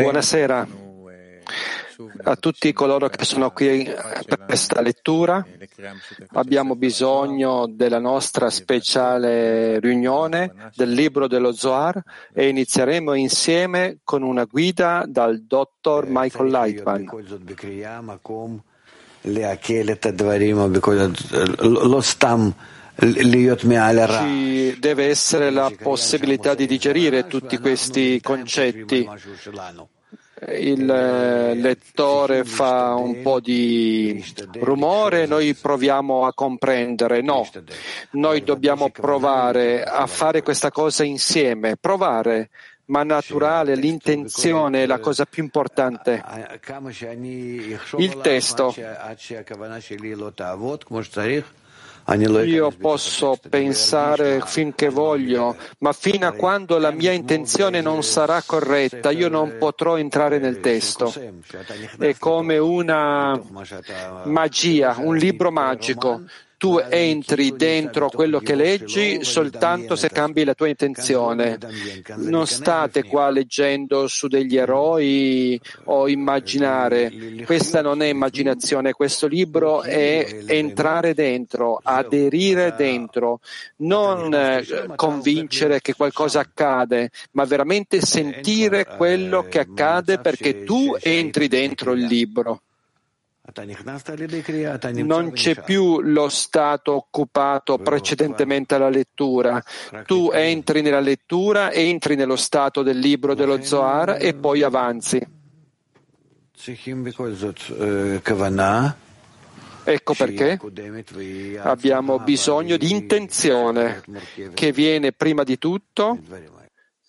Buonasera a tutti coloro che sono qui per questa lettura. Abbiamo bisogno della nostra speciale riunione del libro dello Zohar e inizieremo insieme con una guida dal dottor Michael Lightman. Ci deve essere la possibilità di digerire tutti questi concetti. Il eh, lettore fa un po' di rumore, noi proviamo a comprendere. No, noi dobbiamo provare a fare questa cosa insieme, provare ma naturale, l'intenzione è la cosa più importante. Il testo. Io posso pensare finché voglio, ma fino a quando la mia intenzione non sarà corretta, io non potrò entrare nel testo. È come una magia, un libro magico tu entri dentro quello che leggi soltanto se cambi la tua intenzione. Non state qua leggendo su degli eroi o immaginare. Questa non è immaginazione, questo libro è entrare dentro, aderire dentro, non eh, convincere che qualcosa accade, ma veramente sentire quello che accade perché tu entri dentro il libro. Non c'è più lo stato occupato precedentemente alla lettura. Tu entri nella lettura, entri nello stato del libro dello Zohar e poi avanzi. Ecco perché abbiamo bisogno di intenzione che viene prima di tutto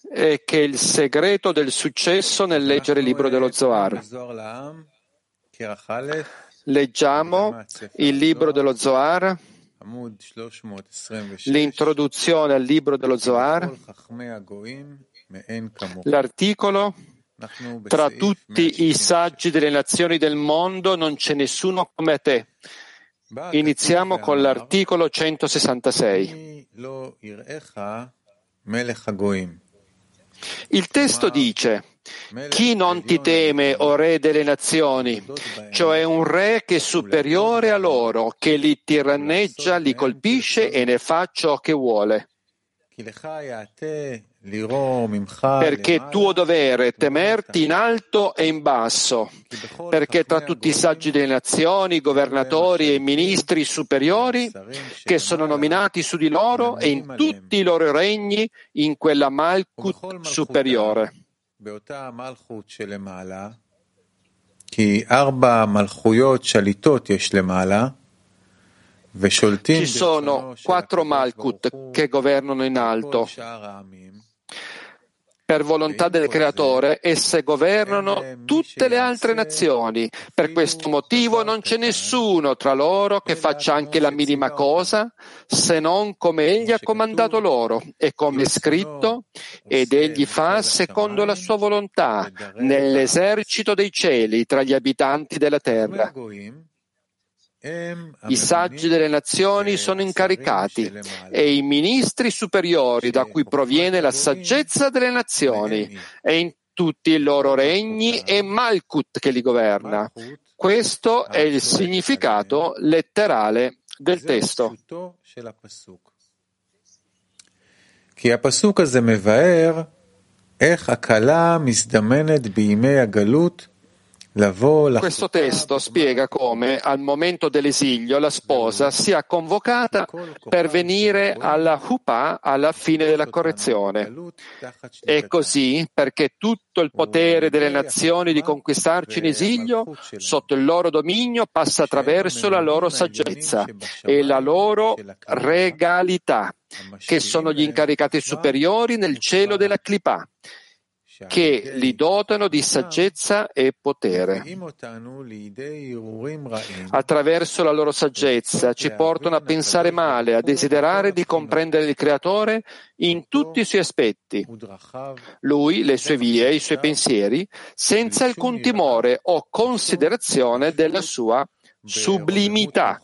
e che è il segreto del successo nel leggere il libro dello Zohar. Leggiamo il libro dello Zohar, l'introduzione al libro dello Zohar, l'articolo tra tutti i saggi delle nazioni del mondo non c'è nessuno come te. Iniziamo con l'articolo 166. Il testo dice chi non ti teme, o re delle nazioni, cioè un re che è superiore a loro, che li tiranneggia, li colpisce e ne fa ciò che vuole? Perché è tuo dovere temerti in alto e in basso, perché tra tutti i saggi delle nazioni, governatori e ministri superiori che sono nominati su di loro e in tutti i loro regni in quella Malkut superiore. באותה המלכות שלמעלה, כי ארבע מלכויות שליטות יש למעלה, Ci sono quattro Malkut che governano in alto per volontà del Creatore, esse governano tutte le altre nazioni. Per questo motivo non c'è nessuno tra loro che faccia anche la minima cosa, se non come egli ha comandato loro e come è scritto, ed egli fa secondo la sua volontà nell'esercito dei cieli tra gli abitanti della terra. I saggi delle nazioni sono incaricati e i ministri superiori da cui proviene la saggezza delle nazioni e in tutti i loro regni è Malkut che li governa. Questo è il significato letterale del testo. כי questo testo spiega come al momento dell'esilio la sposa sia convocata per venire alla Hupa alla fine della correzione. È così perché tutto il potere delle nazioni di conquistarci in esilio sotto il loro dominio passa attraverso la loro saggezza e la loro regalità, che sono gli incaricati superiori nel cielo della Clipà che li dotano di saggezza e potere. Attraverso la loro saggezza ci portano a pensare male, a desiderare di comprendere il Creatore in tutti i suoi aspetti, lui, le sue vie, i suoi pensieri, senza alcun timore o considerazione della sua sublimità.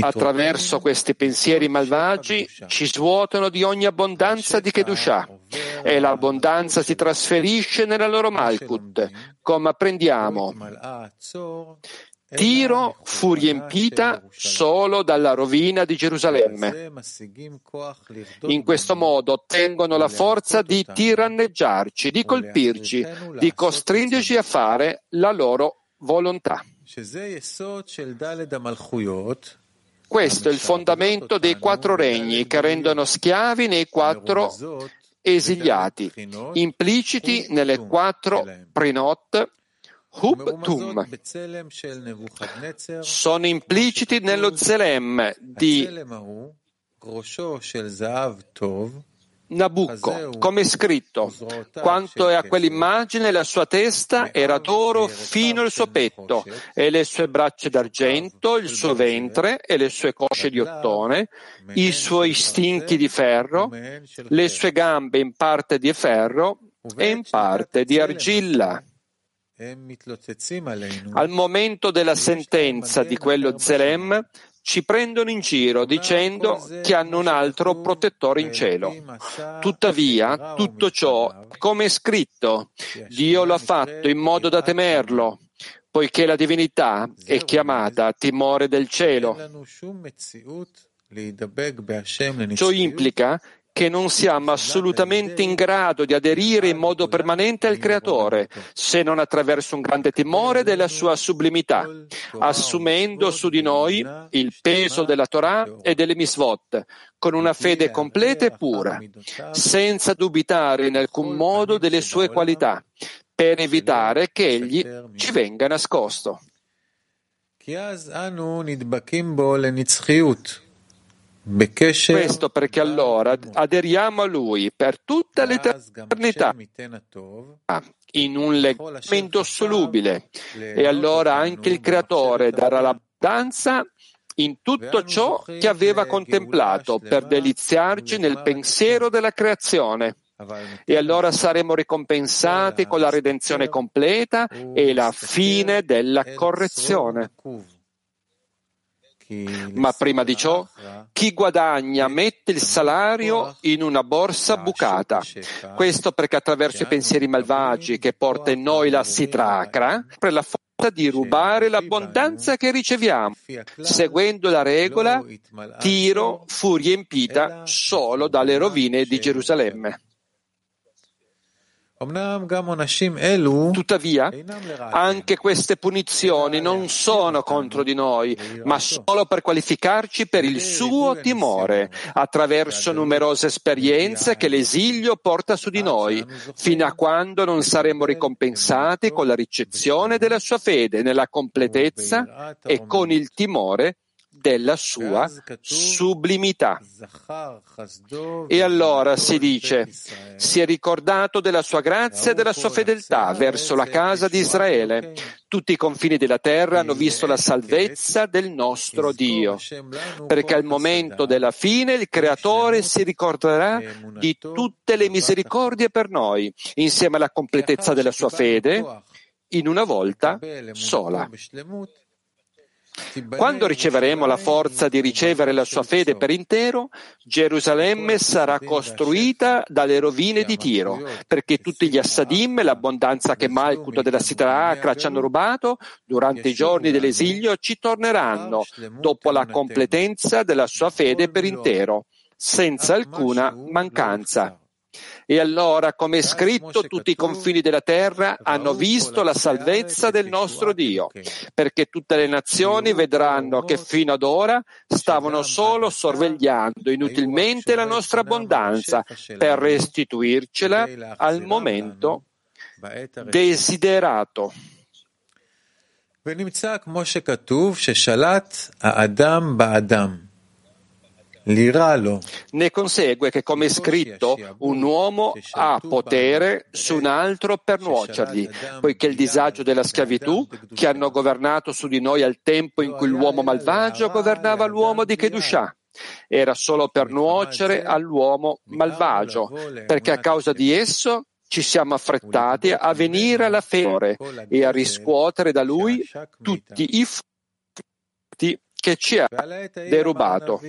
Attraverso questi pensieri malvagi ci svuotano di ogni abbondanza di Kedushah e l'abbondanza si trasferisce nella loro Malkut, come apprendiamo. Tiro fu riempita solo dalla rovina di Gerusalemme. In questo modo ottengono la forza di tiranneggiarci, di colpirci, di costringerci a fare la loro volontà. Questo è il fondamento dei quattro regni che rendono schiavi nei quattro esiliati, impliciti nelle quattro prinot Hub-Tum sono impliciti nello Zelem di Nabucco, come è scritto, quanto è a quell'immagine la sua testa era d'oro fino al suo petto e le sue braccia d'argento, il suo ventre e le sue cosce di ottone, i suoi stinchi di ferro, le sue gambe in parte di ferro e in parte di argilla. Al momento della sentenza di quello Zelem ci prendono in giro dicendo che hanno un altro protettore in cielo. Tuttavia, tutto ciò, come è scritto, Dio lo ha fatto in modo da temerlo, poiché la divinità è chiamata timore del cielo. Ciò implica che non siamo assolutamente in grado di aderire in modo permanente al Creatore, se non attraverso un grande timore della sua sublimità, assumendo su di noi il peso della Torah e delle misvot, con una fede completa e pura, senza dubitare in alcun modo delle sue qualità, per evitare che egli ci venga nascosto. Questo perché allora aderiamo a Lui per tutta l'eternità. In un legame indissolubile e allora anche il Creatore darà l'abbondanza in tutto ciò che aveva contemplato per deliziarci nel pensiero della creazione. E allora saremo ricompensati con la redenzione completa e la fine della correzione. Ma prima di ciò, chi guadagna mette il salario in una borsa bucata. Questo perché attraverso i pensieri malvagi che porta in noi la sitracra, per la forza di rubare l'abbondanza che riceviamo. Seguendo la regola, Tiro fu riempita solo dalle rovine di Gerusalemme. Tuttavia, anche queste punizioni non sono contro di noi, ma solo per qualificarci per il suo timore, attraverso numerose esperienze che l'esilio porta su di noi, fino a quando non saremo ricompensati con la ricezione della sua fede nella completezza e con il timore della sua sublimità. E allora si dice, si è ricordato della sua grazia e della sua fedeltà verso la casa di Israele. Tutti i confini della terra hanno visto la salvezza del nostro Dio, perché al momento della fine il Creatore si ricorderà di tutte le misericordie per noi, insieme alla completezza della sua fede, in una volta sola. Quando riceveremo la forza di ricevere la sua fede per intero, Gerusalemme sarà costruita dalle rovine di Tiro, perché tutti gli assadim e l'abbondanza che Malkut della Sitra Akra ci hanno rubato durante i giorni dell'esilio ci torneranno dopo la completenza della sua fede per intero, senza alcuna mancanza. E allora, come è scritto, tutti i confini della terra hanno visto la salvezza del nostro Dio, perché tutte le nazioni vedranno che fino ad ora stavano solo sorvegliando inutilmente la nostra abbondanza per restituircela al momento desiderato. ונמצא כמו שכתוב ששלט האדם באדם. ne consegue che, come è scritto, un uomo ha potere su un altro per nuocergli, poiché il disagio della schiavitù che hanno governato su di noi al tempo in cui l'uomo malvagio governava l'uomo di Kedushah era solo per nuocere all'uomo malvagio, perché a causa di esso ci siamo affrettati a venire alla fede e a riscuotere da lui tutti i frutti che ci ha derubato.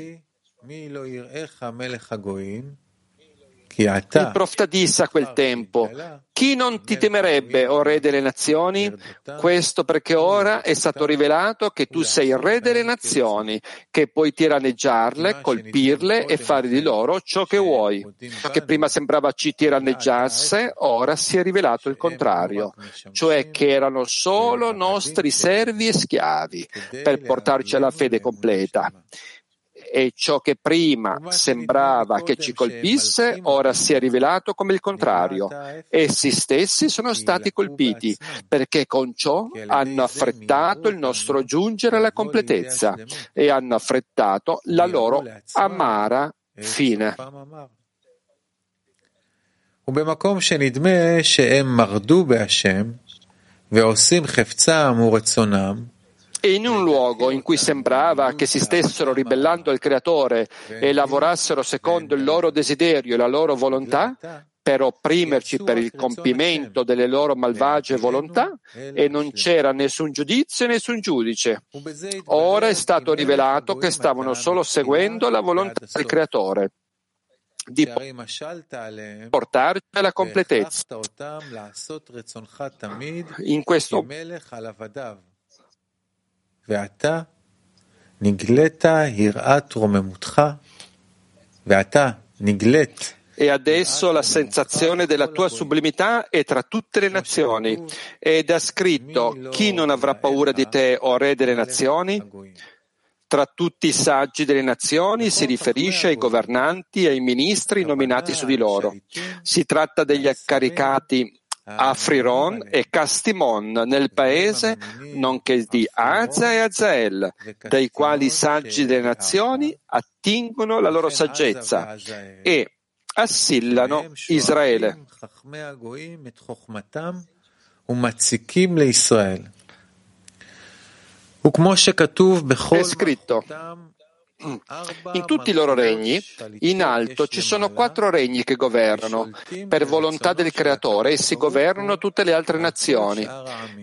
Il profeta disse a quel tempo, chi non ti temerebbe, o re delle nazioni? Questo perché ora è stato rivelato che tu sei il re delle nazioni, che puoi tiranneggiarle, colpirle e fare di loro ciò che vuoi. Che prima sembrava ci tiranneggiasse, ora si è rivelato il contrario, cioè che erano solo nostri servi e schiavi per portarci alla fede completa e ciò che prima sembrava che ci colpisse ora si è rivelato come il contrario. Essi stessi sono stati colpiti perché con ciò hanno affrettato il nostro giungere alla completezza e hanno affrettato la loro amara fine. ובמקום שנדמה שהם מרדו בהשם ועושים חפצם ורצונם, e in un luogo in cui sembrava che si stessero ribellando al Creatore e lavorassero secondo il loro desiderio e la loro volontà, per opprimerci per il compimento delle loro malvagie volontà e non c'era nessun giudizio e nessun giudice. Ora è stato rivelato che stavano solo seguendo la volontà del Creatore di portarci alla completezza. In questo ועתה נגלית יראת רוממותך, ועתה נגלית E adesso la sensazione della tua sublimità è tra tutte le nazioni. Ed ha scritto, chi non avrà paura di te, o re delle nazioni? Tra tutti i saggi delle nazioni si riferisce ai governanti e ai ministri nominati su di loro. Si tratta degli accaricati Afriron e Castimon nel paese, nonché di Aza e Azael, dai quali i saggi delle nazioni attingono la loro saggezza e assillano Israele. È scritto in tutti i loro regni, in alto, ci sono quattro regni che governano. Per volontà del Creatore, essi governano tutte le altre nazioni.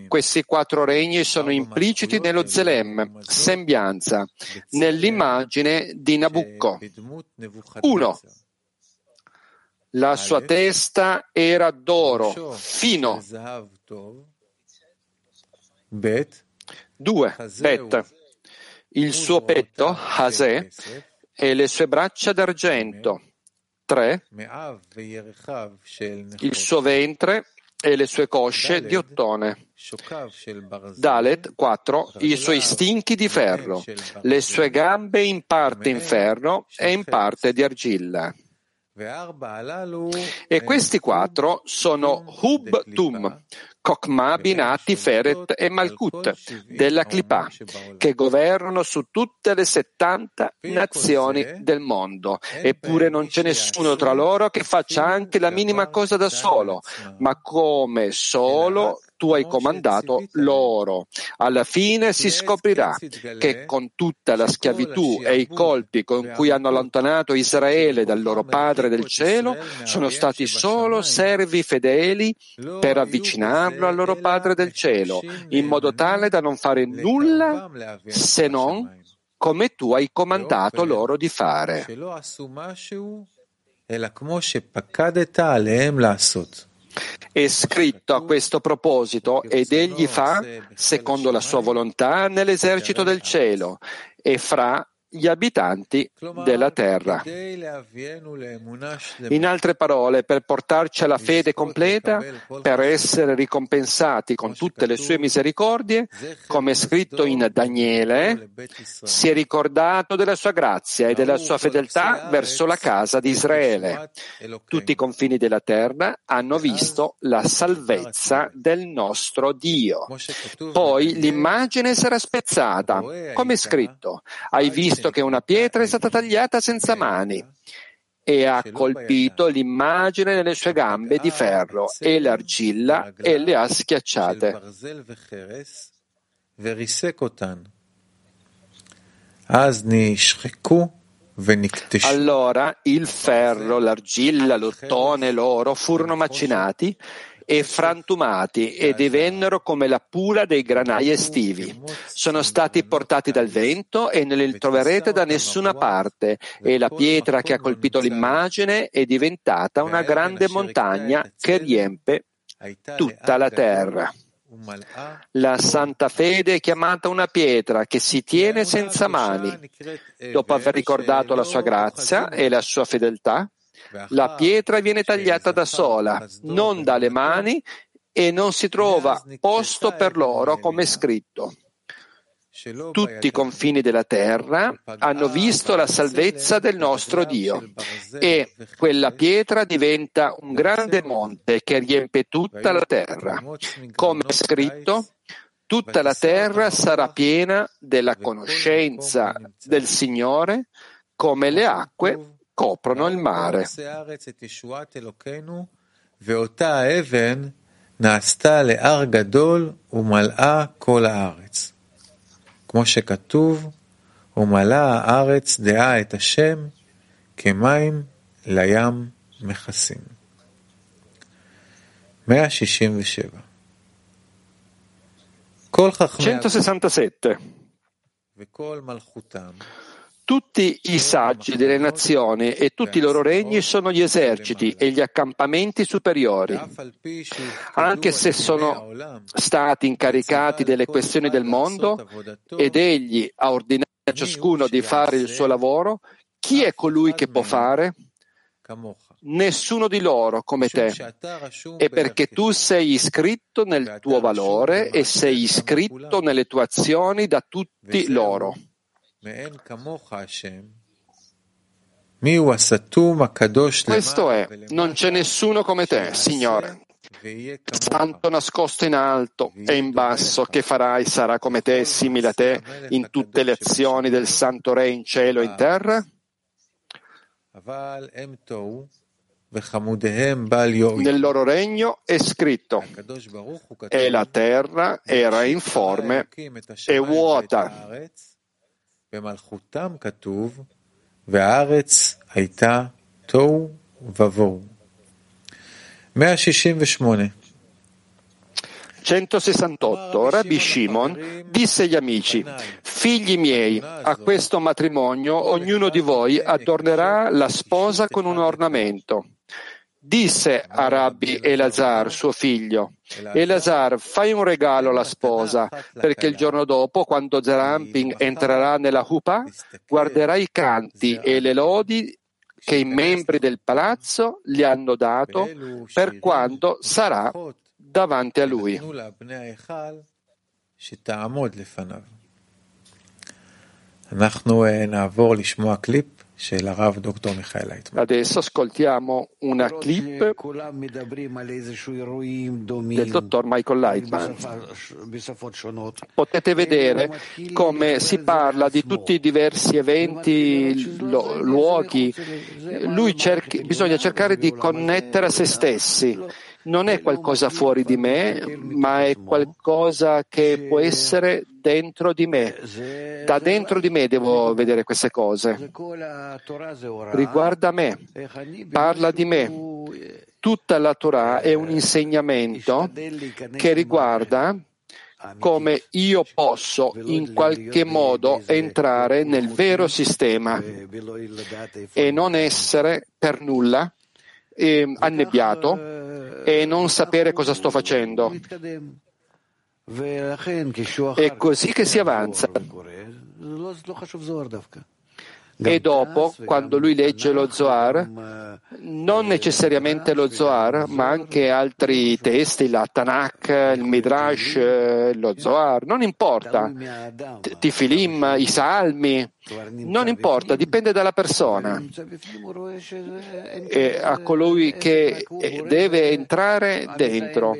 Questi quattro regni sono impliciti nello Zelem, sembianza, nell'immagine di Nabucco. Uno. La sua testa era d'oro, fino. Due. Bet il suo petto, Hasè, e le sue braccia d'argento. 3. Il suo ventre e le sue cosce di ottone. Dalet 4. I suoi stinchi di ferro, le sue gambe in parte in ferro e in parte di argilla. E questi quattro sono Hub Tum, Kokma, Binati, Feret e Malkut della Klipà, che governano su tutte le 70 nazioni del mondo. Eppure non c'è nessuno tra loro che faccia anche la minima cosa da solo, ma come solo tu hai comandato loro. Alla fine si scoprirà che con tutta la schiavitù e i colpi con cui hanno allontanato Israele dal loro Padre del cielo sono stati solo servi fedeli per avvicinarlo al loro Padre del cielo, in modo tale da non fare nulla se non come tu hai comandato loro di fare. È scritto a questo proposito ed egli fa, secondo la sua volontà, nell'esercito del cielo e fra gli abitanti della terra. In altre parole, per portarci alla fede completa, per essere ricompensati con tutte le sue misericordie, come è scritto in Daniele, si è ricordato della sua grazia e della sua fedeltà verso la casa di Israele. Tutti i confini della terra hanno visto la salvezza del nostro Dio. Poi l'immagine sarà spezzata, come è scritto. Hai visto visto che una pietra è stata tagliata senza mani e ha colpito l'immagine nelle sue gambe di ferro e l'argilla e le ha schiacciate. Allora il ferro, l'argilla, l'ottone, l'oro furono macinati e frantumati e divennero come la pula dei granai estivi. Sono stati portati dal vento e non li troverete da nessuna parte e la pietra che ha colpito l'immagine è diventata una grande montagna che riempie tutta la terra. La santa fede è chiamata una pietra che si tiene senza mani. Dopo aver ricordato la sua grazia e la sua fedeltà, la pietra viene tagliata da sola, non dalle mani, e non si trova posto per loro, come è scritto. Tutti i confini della terra hanno visto la salvezza del nostro Dio e quella pietra diventa un grande monte che riempie tutta la terra. Come è scritto, tutta la terra sarà piena della conoscenza del Signore come le acque coprono il mare. נעשתה להר גדול ומלאה כל הארץ. כמו שכתוב, ומלאה הארץ דעה את השם כמים לים מכסים. 167 כל חכמי 167 וכל מלכותם tutti i saggi delle nazioni e tutti i loro regni sono gli eserciti e gli accampamenti superiori. Anche se sono stati incaricati delle questioni del mondo ed egli ha ordinato a ciascuno di fare il suo lavoro, chi è colui che può fare? Nessuno di loro come te. E perché tu sei iscritto nel tuo valore e sei iscritto nelle tue azioni da tutti loro. Questo è, non c'è nessuno come te, Signore. Santo nascosto in alto e in basso, che farai sarà come te, simile a te, in tutte le azioni del Santo Re in cielo e in terra? Nel loro regno è scritto, e la terra era informe e vuota במלכותם כתוב, והארץ הייתה תוהו ובוהו. 168 168. Rabbi Shimon disse agli amici, figli miei, a questo matrimonio ognuno di voi adornerà la sposa con un ornamento. Disse a Rabbi Elazar, suo figlio, Elazar, fai un regalo alla sposa, perché il giorno dopo, quando Zeramping entrerà nella Hupa, guarderà i canti e le lodi che i membri del palazzo gli hanno dato per quando sarà davanti a lui. אנחנו נעבור לשמוע קליפ Adesso ascoltiamo una clip del dottor Michael Lightman. Potete vedere come si parla di tutti i diversi eventi, luoghi. Lui cerchi, bisogna cercare di connettere a se stessi non è qualcosa fuori di me, ma è qualcosa che può essere dentro di me. Da dentro di me devo vedere queste cose. Riguarda me, parla di me. Tutta la Torah è un insegnamento che riguarda come io posso in qualche modo entrare nel vero sistema e non essere per nulla eh, annebbiato e non sapere cosa sto facendo. È così che si avanza. E dopo, quando lui legge lo Zohar, non necessariamente lo Zohar, ma anche altri testi, la Tanakh, il Midrash, lo Zohar, non importa, Tifilim, i Salmi, non importa, dipende dalla persona. E a colui che deve entrare dentro.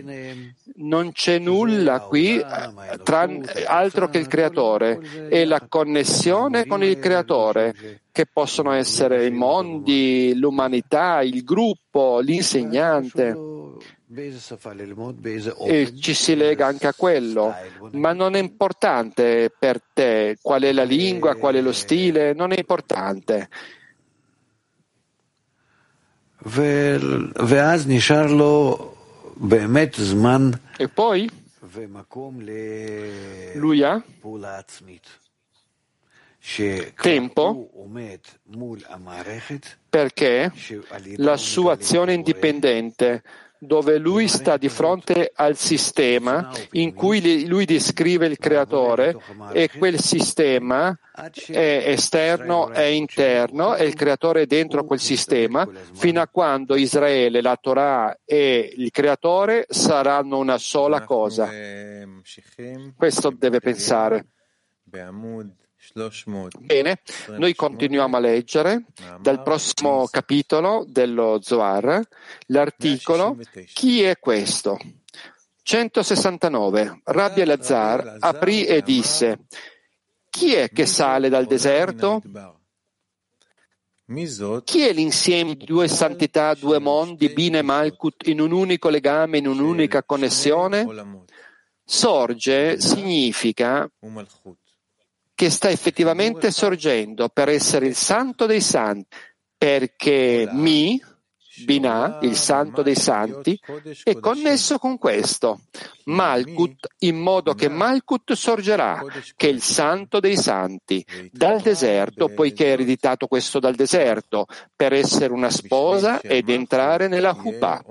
Non c'è nulla qui altro che il creatore e la connessione con il creatore, che possono essere i mondi, l'umanità, il gruppo, l'insegnante e ci si lega anche a quello, ma non è importante per te qual è la lingua, qual è lo stile, non è importante. E poi? Lui ha tempo. perché? La sua azione indipendente dove lui sta di fronte al sistema in cui lui descrive il creatore e quel sistema è esterno e interno e il creatore è dentro quel sistema fino a quando Israele, la Torah e il creatore saranno una sola cosa. Questo deve pensare. Bene, noi continuiamo a leggere dal prossimo capitolo dello Zohar l'articolo Chi è questo? 169. Rabbi Elazar aprì e disse Chi è che sale dal deserto? Chi è l'insieme di due santità, due mondi, Bina e Malkut, in un unico legame, in un'unica connessione? Sorge significa che sta effettivamente sorgendo per essere il santo dei santi, perché mi, Binah, il santo dei santi, è connesso con questo, Malkut, in modo che Malkut sorgerà, che è il santo dei santi, dal deserto, poiché è ereditato questo dal deserto, per essere una sposa ed entrare nella Huppah,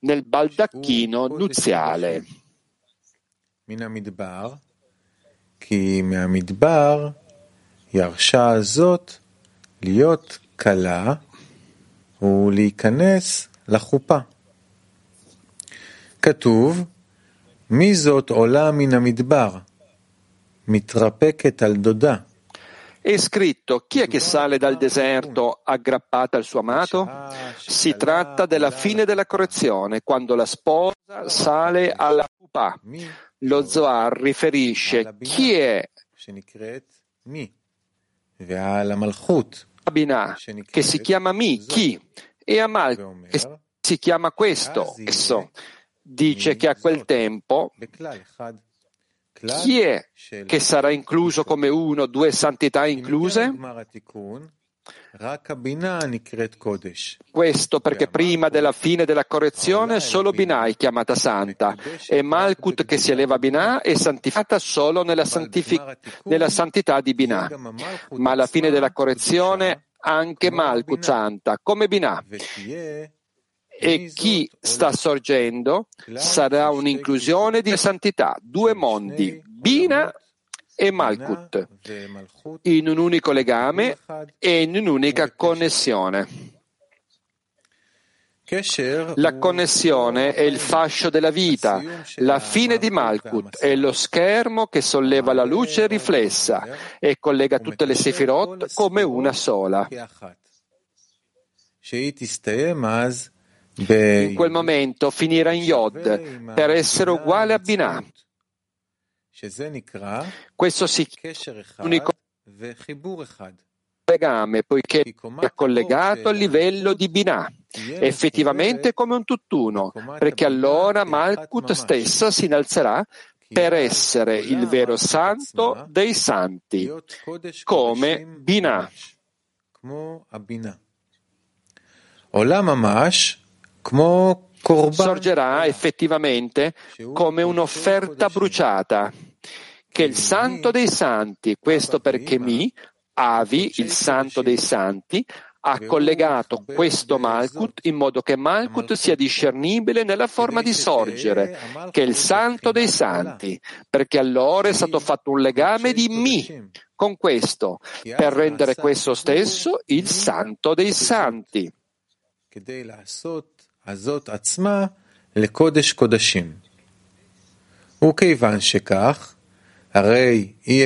nel baldacchino nuziale. כי מהמדבר ירשה הזאת להיות קלה ולהיכנס לחופה. כתוב, מי זאת עולה מן המדבר? מתרפקת על דודה. È scritto chi è che sale dal deserto aggrappata al suo amato? Si tratta della fine della correzione, quando la sposa sale alla pupa. Lo Zohar riferisce chi è Abinah, che si chiama Mi, chi, e Amal, che si chiama questo, esso. Dice che a quel tempo chi è che sarà incluso come uno, due santità incluse? Questo perché prima della fine della correzione solo Binah è chiamata santa. E Malkut che si eleva a Binah è santificata solo nella, santific- nella santità di Binah. Ma alla fine della correzione anche Malkut santa, come Binah e chi sta sorgendo sarà un'inclusione di santità, due mondi, Bina e Malkut, in un unico legame e in un'unica connessione. La connessione è il fascio della vita, la fine di Malkut è lo schermo che solleva la luce riflessa e collega tutte le Sefirot come una sola. In quel momento finirà in Yod per essere uguale a Binah. Questo si chiama unico legame, poiché è collegato al livello di Binah, effettivamente come un tutt'uno, perché allora Malkut stessa si innalzerà per essere il vero santo dei santi, come Binah. Sorgerà effettivamente come un'offerta bruciata, che il santo dei santi, questo perché mi, Avi, il santo dei santi, ha collegato questo Malkut in modo che Malkut sia discernibile nella forma di sorgere, che è il santo dei santi, perché allora è stato fatto un legame di mi con questo, per rendere questo stesso il santo dei santi. הזאת עצמה לקודש קודשים. וכיוון שכך, E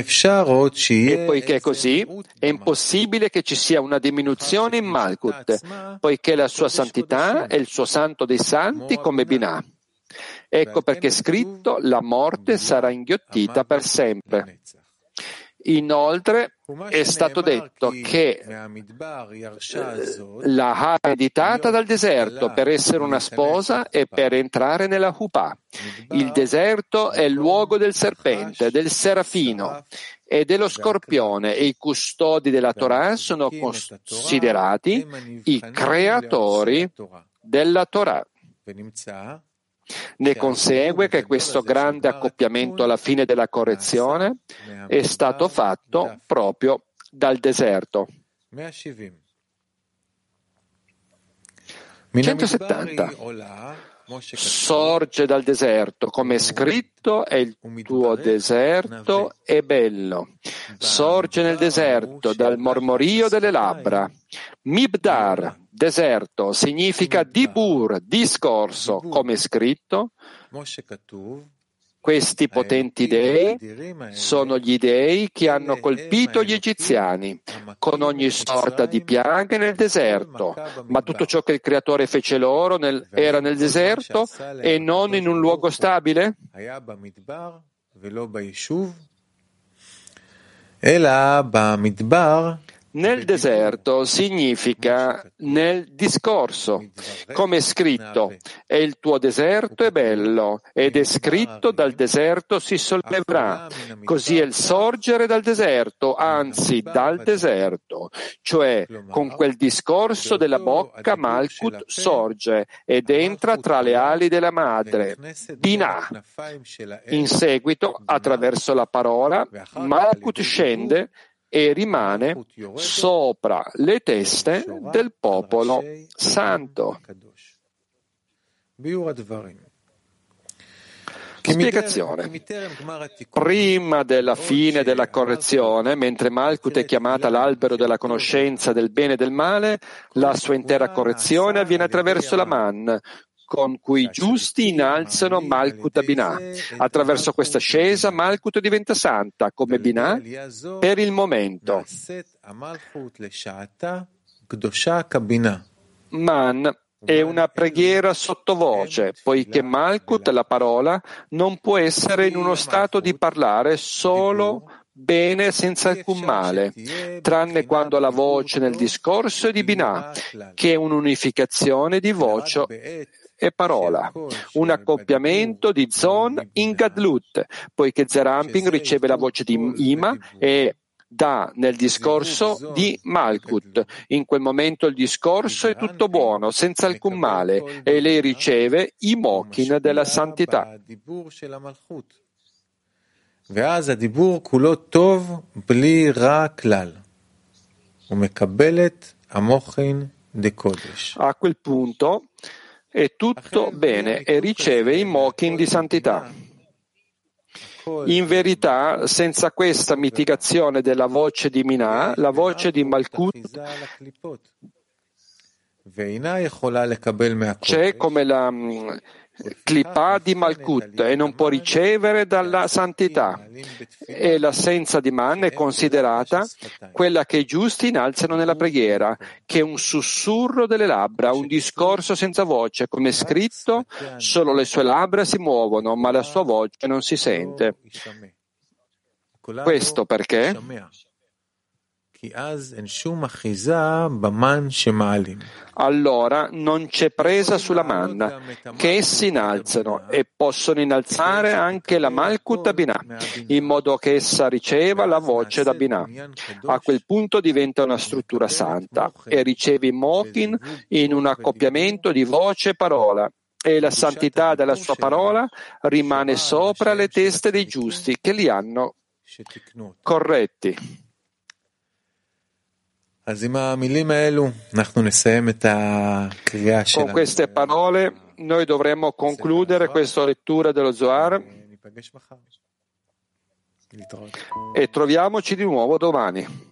poiché così, è impossibile che ci sia una diminuzione in Malkut, poiché la sua santità è il suo santo dei santi come Binah. Ecco perché è scritto la morte sarà inghiottita per sempre. Inoltre è stato detto che la ha ereditata dal deserto per essere una sposa e per entrare nella Huppah. Il deserto è il luogo del serpente, del serafino e dello scorpione e i custodi della Torah sono considerati i creatori della Torah. Ne consegue che questo grande accoppiamento alla fine della correzione è stato fatto proprio dal deserto. 170. Sorge dal deserto, come è scritto, e il tuo deserto è bello. Sorge nel deserto dal mormorio delle labbra. Mibdar, deserto, significa dibur, discorso, come scritto. Questi potenti dei sono gli dei che hanno colpito gli egiziani con ogni sorta di piaghe nel deserto, ma tutto ciò che il Creatore fece loro nel, era nel deserto e non in un luogo stabile? Nel deserto significa nel discorso, come è scritto, e il tuo deserto è bello, ed è scritto dal deserto si solleverà, così è il sorgere dal deserto, anzi dal deserto, cioè con quel discorso della bocca Malkut sorge ed entra tra le ali della madre, Binah. In seguito, attraverso la parola, Malkut scende e rimane sopra le teste del popolo santo. Spiegazione. Prima della fine della correzione, mentre Malkut è chiamata l'albero della conoscenza del bene e del male, la sua intera correzione avviene attraverso la Man, con cui i giusti innalzano Malkut Binah. Attraverso questa ascesa Malkut diventa santa come Binah per il momento. Man è una preghiera sottovoce, poiché Malkut, la parola, non può essere in uno stato di parlare solo bene senza alcun male, tranne quando la voce nel discorso è di Binah, che è un'unificazione di voce e parola, un accoppiamento di Zon in Gadlut, poiché Zeramping riceve la voce di Ima e dà nel discorso di Malkut. In quel momento il discorso è tutto buono, senza alcun male, e lei riceve i mochin della santità. ואז הדיבור כולו טוב בלי רע כלל, ומקבלת המוחין דקודש. A quel punto è tutto bene e riceve i mochin di santità. In verità, senza questa mitigazione della voce di Minah, la voce di Malkut c'è come la clipà di Malkut e non può ricevere dalla santità. E l'assenza di Man è considerata quella che i giusti innalzano nella preghiera, che è un sussurro delle labbra, un discorso senza voce, come è scritto, solo le sue labbra si muovono, ma la sua voce non si sente. Questo perché? Allora non c'è presa sulla manna, che essi innalzano e possono innalzare anche la Malkut Binah, in modo che essa riceva la voce da Binah. A quel punto diventa una struttura santa e riceve i Mokin in un accoppiamento di voce e parola. E la santità della sua parola rimane sopra le teste dei giusti che li hanno corretti. Con queste parole noi dovremmo concludere questa lettura dello Zohar e troviamoci di nuovo domani.